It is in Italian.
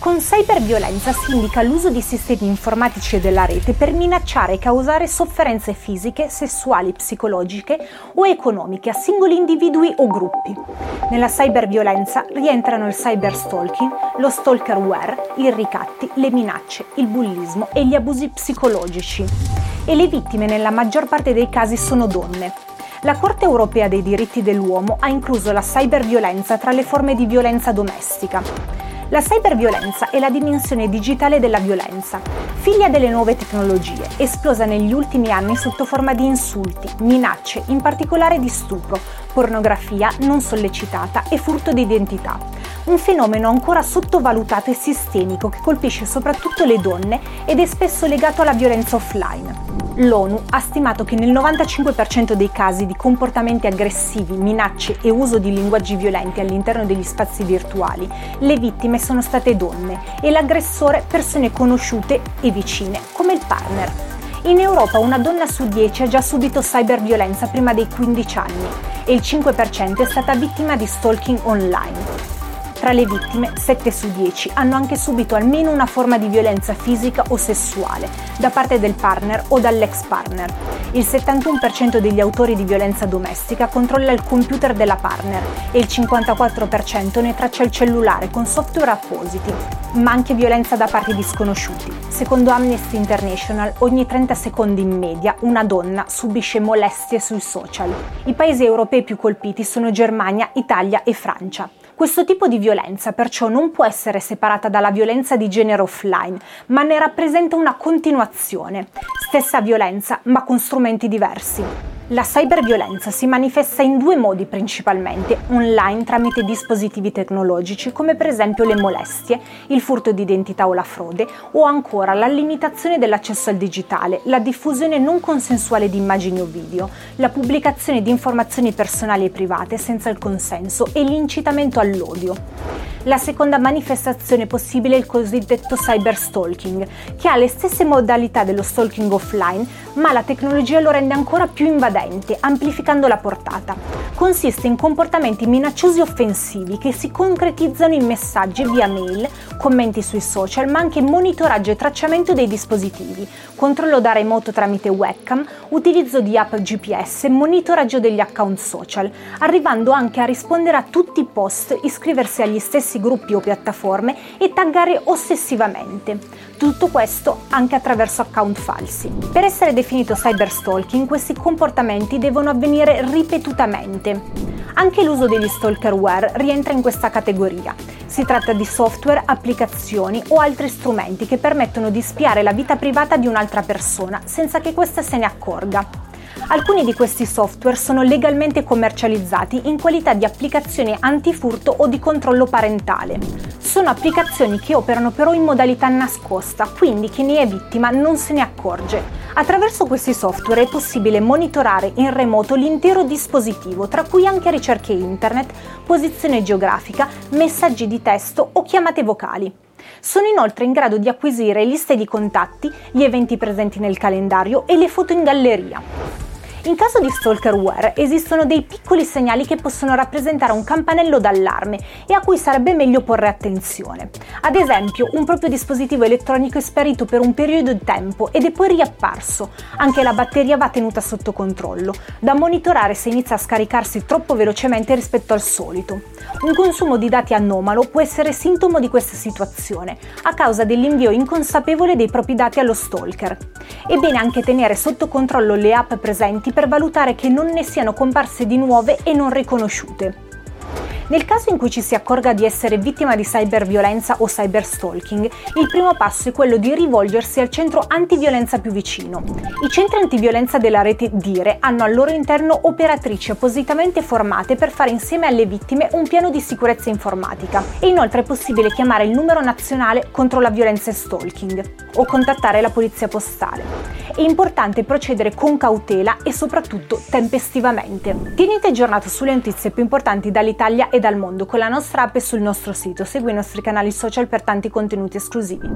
Con cyberviolenza si indica l'uso di sistemi informatici e della rete per minacciare e causare sofferenze fisiche, sessuali, psicologiche o economiche a singoli individui o gruppi. Nella cyberviolenza rientrano il cyberstalking, lo stalkerware, i ricatti, le minacce, il bullismo e gli abusi psicologici. E le vittime nella maggior parte dei casi sono donne. La Corte europea dei diritti dell'uomo ha incluso la cyberviolenza tra le forme di violenza domestica. La cyberviolenza è la dimensione digitale della violenza, figlia delle nuove tecnologie, esplosa negli ultimi anni sotto forma di insulti, minacce, in particolare di stupro, pornografia non sollecitata e furto di identità. Un fenomeno ancora sottovalutato e sistemico che colpisce soprattutto le donne ed è spesso legato alla violenza offline. L'ONU ha stimato che nel 95% dei casi di comportamenti aggressivi, minacce e uso di linguaggi violenti all'interno degli spazi virtuali, le vittime sono state donne e l'aggressore persone conosciute e vicine, come il partner. In Europa una donna su 10 ha già subito cyberviolenza prima dei 15 anni e il 5% è stata vittima di stalking online. Tra le vittime, 7 su 10 hanno anche subito almeno una forma di violenza fisica o sessuale da parte del partner o dall'ex partner. Il 71% degli autori di violenza domestica controlla il computer della partner e il 54% ne traccia il cellulare con software appositi. Ma anche violenza da parte di sconosciuti. Secondo Amnesty International, ogni 30 secondi in media una donna subisce molestie sui social. I paesi europei più colpiti sono Germania, Italia e Francia. Questo tipo di violenza perciò non può essere separata dalla violenza di genere offline, ma ne rappresenta una continuazione. Stessa violenza, ma con strumenti diversi. La cyberviolenza si manifesta in due modi principalmente, online tramite dispositivi tecnologici come per esempio le molestie, il furto di identità o la frode, o ancora la limitazione dell'accesso al digitale, la diffusione non consensuale di immagini o video, la pubblicazione di informazioni personali e private senza il consenso e l'incitamento all'odio. La seconda manifestazione possibile è il cosiddetto cyberstalking, che ha le stesse modalità dello stalking offline, ma la tecnologia lo rende ancora più invadente, amplificando la portata. Consiste in comportamenti minacciosi offensivi che si concretizzano in messaggi via mail, commenti sui social, ma anche monitoraggio e tracciamento dei dispositivi, controllo da remoto tramite webcam, utilizzo di app GPS, monitoraggio degli account social, arrivando anche a rispondere a tutti i post, iscriversi agli stessi diversi gruppi o piattaforme e taggare ossessivamente. Tutto questo anche attraverso account falsi. Per essere definito cyberstalking questi comportamenti devono avvenire ripetutamente. Anche l'uso degli stalkerware rientra in questa categoria. Si tratta di software, applicazioni o altri strumenti che permettono di spiare la vita privata di un'altra persona senza che questa se ne accorga. Alcuni di questi software sono legalmente commercializzati in qualità di applicazioni antifurto o di controllo parentale. Sono applicazioni che operano però in modalità nascosta, quindi chi ne è vittima non se ne accorge. Attraverso questi software è possibile monitorare in remoto l'intero dispositivo, tra cui anche ricerche internet, posizione geografica, messaggi di testo o chiamate vocali. Sono inoltre in grado di acquisire liste di contatti, gli eventi presenti nel calendario e le foto in galleria. In caso di stalkerware esistono dei piccoli segnali che possono rappresentare un campanello d'allarme e a cui sarebbe meglio porre attenzione. Ad esempio, un proprio dispositivo elettronico è sparito per un periodo di tempo ed è poi riapparso. Anche la batteria va tenuta sotto controllo, da monitorare se inizia a scaricarsi troppo velocemente rispetto al solito. Un consumo di dati anomalo può essere sintomo di questa situazione, a causa dell'invio inconsapevole dei propri dati allo stalker. È bene anche tenere sotto controllo le app presenti per valutare che non ne siano comparse di nuove e non riconosciute. Nel caso in cui ci si accorga di essere vittima di cyberviolenza o cyberstalking, il primo passo è quello di rivolgersi al centro antiviolenza più vicino. I centri antiviolenza della rete Dire hanno al loro interno operatrici appositamente formate per fare insieme alle vittime un piano di sicurezza informatica. E inoltre è possibile chiamare il numero nazionale contro la violenza e stalking o contattare la polizia postale. È importante procedere con cautela e soprattutto tempestivamente. Tieniti aggiornato sulle notizie più importanti dall'Italia e dal mondo con la nostra app e sul nostro sito. Segui i nostri canali social per tanti contenuti esclusivi.